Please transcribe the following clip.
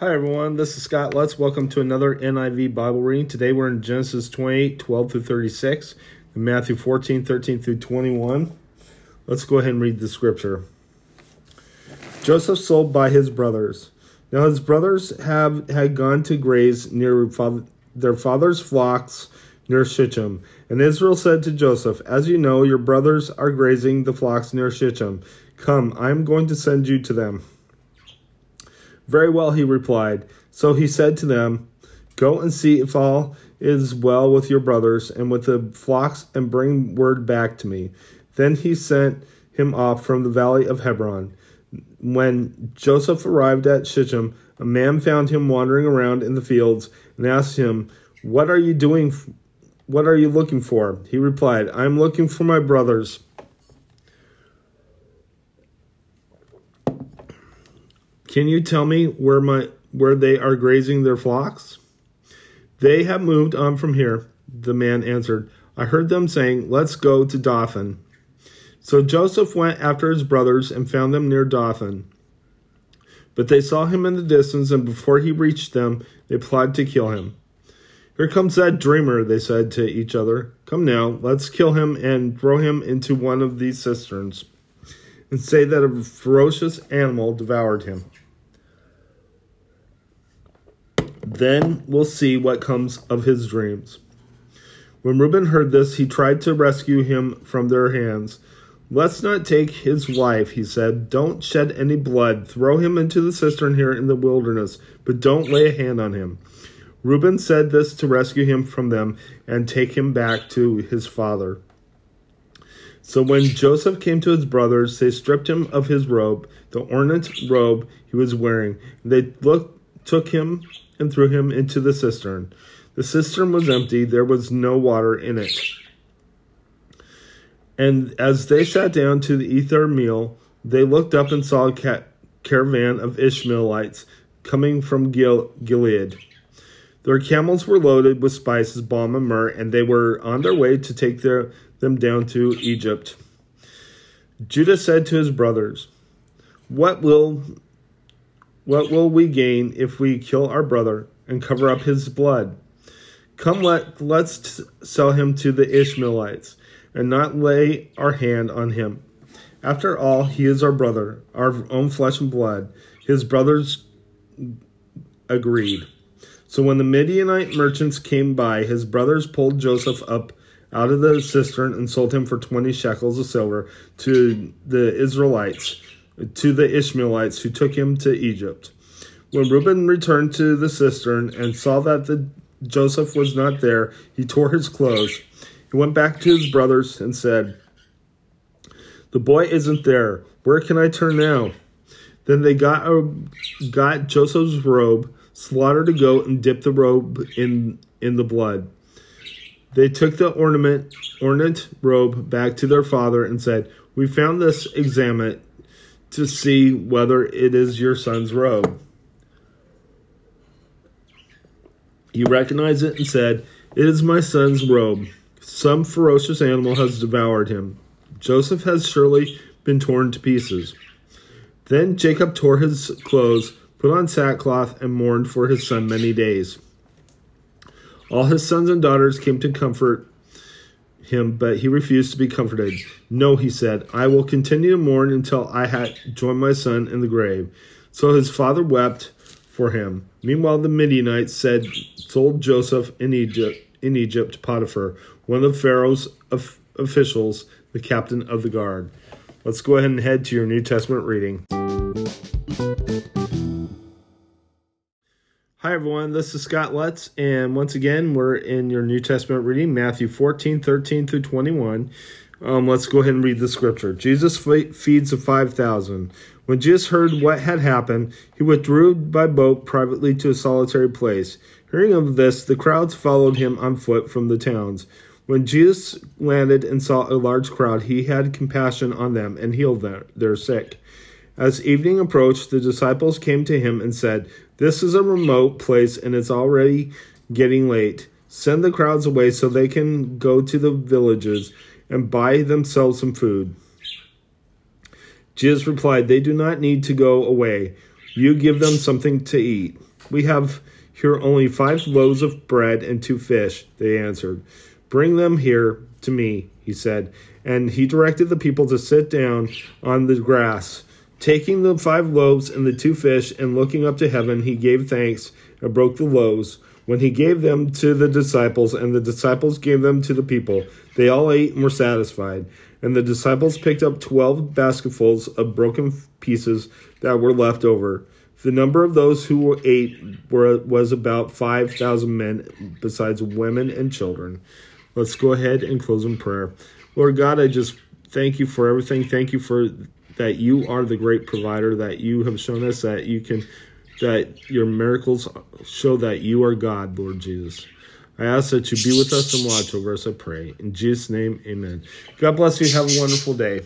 Hi everyone, this is Scott Lutz. Welcome to another NIV Bible reading. Today we're in Genesis 28, 12 through 36, and Matthew 14, 13 through 21. Let's go ahead and read the scripture. Joseph sold by his brothers. Now his brothers have had gone to graze near their father's flocks near Shechem. And Israel said to Joseph, As you know, your brothers are grazing the flocks near Shechem. Come, I am going to send you to them. Very well, he replied. So he said to them, Go and see if all is well with your brothers and with the flocks, and bring word back to me. Then he sent him off from the valley of Hebron. When Joseph arrived at Shechem, a man found him wandering around in the fields and asked him, What are you doing? What are you looking for? He replied, I am looking for my brothers. Can you tell me where my where they are grazing their flocks? They have moved on from here, the man answered. I heard them saying, Let's go to Dothan. So Joseph went after his brothers and found them near Dothan. But they saw him in the distance, and before he reached them, they plotted to kill him. Here comes that dreamer, they said to each other. Come now, let's kill him and throw him into one of these cisterns, and say that a ferocious animal devoured him. Then we'll see what comes of his dreams. When Reuben heard this, he tried to rescue him from their hands. Let's not take his wife, he said. Don't shed any blood. Throw him into the cistern here in the wilderness, but don't lay a hand on him. Reuben said this to rescue him from them and take him back to his father. So when Joseph came to his brothers, they stripped him of his robe, the ornate robe he was wearing. They looked, took him and threw him into the cistern. The cistern was empty, there was no water in it. And as they sat down to eat their meal, they looked up and saw a ca- caravan of Ishmaelites coming from Gil- Gilead. Their camels were loaded with spices, balm, and myrrh, and they were on their way to take their, them down to Egypt. Judah said to his brothers, What will what will we gain if we kill our brother and cover up his blood? Come, let, let's sell him to the Ishmaelites and not lay our hand on him. After all, he is our brother, our own flesh and blood. His brothers agreed. So when the Midianite merchants came by, his brothers pulled Joseph up out of the cistern and sold him for 20 shekels of silver to the Israelites to the Ishmaelites who took him to Egypt. When Reuben returned to the cistern and saw that the Joseph was not there, he tore his clothes. He went back to his brothers and said, The boy isn't there. Where can I turn now? Then they got a, got Joseph's robe, slaughtered a goat, and dipped the robe in in the blood. They took the ornament ornate robe back to their father and said, "We found this. Examine it to see whether it is your son's robe. He recognized it and said, It is my son's robe. Some ferocious animal has devoured him. Joseph has surely been torn to pieces. Then Jacob tore his clothes, put on sackcloth, and mourned for his son many days. All his sons and daughters came to comfort him, but he refused to be comforted. No, he said, I will continue to mourn until I had joined my son in the grave. So his father wept for him. Meanwhile, the Midianites said, sold Joseph in Egypt, in Egypt, Potiphar, one of Pharaoh's officials, the captain of the guard. Let's go ahead and head to your New Testament reading. Hi, everyone. This is Scott Lutz, and once again, we're in your New Testament reading, Matthew 14, 13 through 21. Um, let's go ahead and read the scripture. Jesus feeds the 5,000. When Jesus heard what had happened, he withdrew by boat privately to a solitary place. Hearing of this, the crowds followed him on foot from the towns. When Jesus landed and saw a large crowd, he had compassion on them and healed their, their sick. As evening approached, the disciples came to him and said, This is a remote place and it's already getting late. Send the crowds away so they can go to the villages and buy themselves some food. Jesus replied, They do not need to go away. You give them something to eat. We have here only five loaves of bread and two fish, they answered. Bring them here to me, he said. And he directed the people to sit down on the grass. Taking the five loaves and the two fish, and looking up to heaven, he gave thanks and broke the loaves. When he gave them to the disciples, and the disciples gave them to the people, they all ate and were satisfied. And the disciples picked up twelve basketfuls of broken pieces that were left over. The number of those who ate were, was about 5,000 men, besides women and children. Let's go ahead and close in prayer. Lord God, I just thank you for everything. Thank you for that you are the great provider, that you have shown us that you can, that your miracles show that you are God, Lord Jesus. I ask that you be with us and watch over us, I pray. In Jesus' name, amen. God bless you. Have a wonderful day.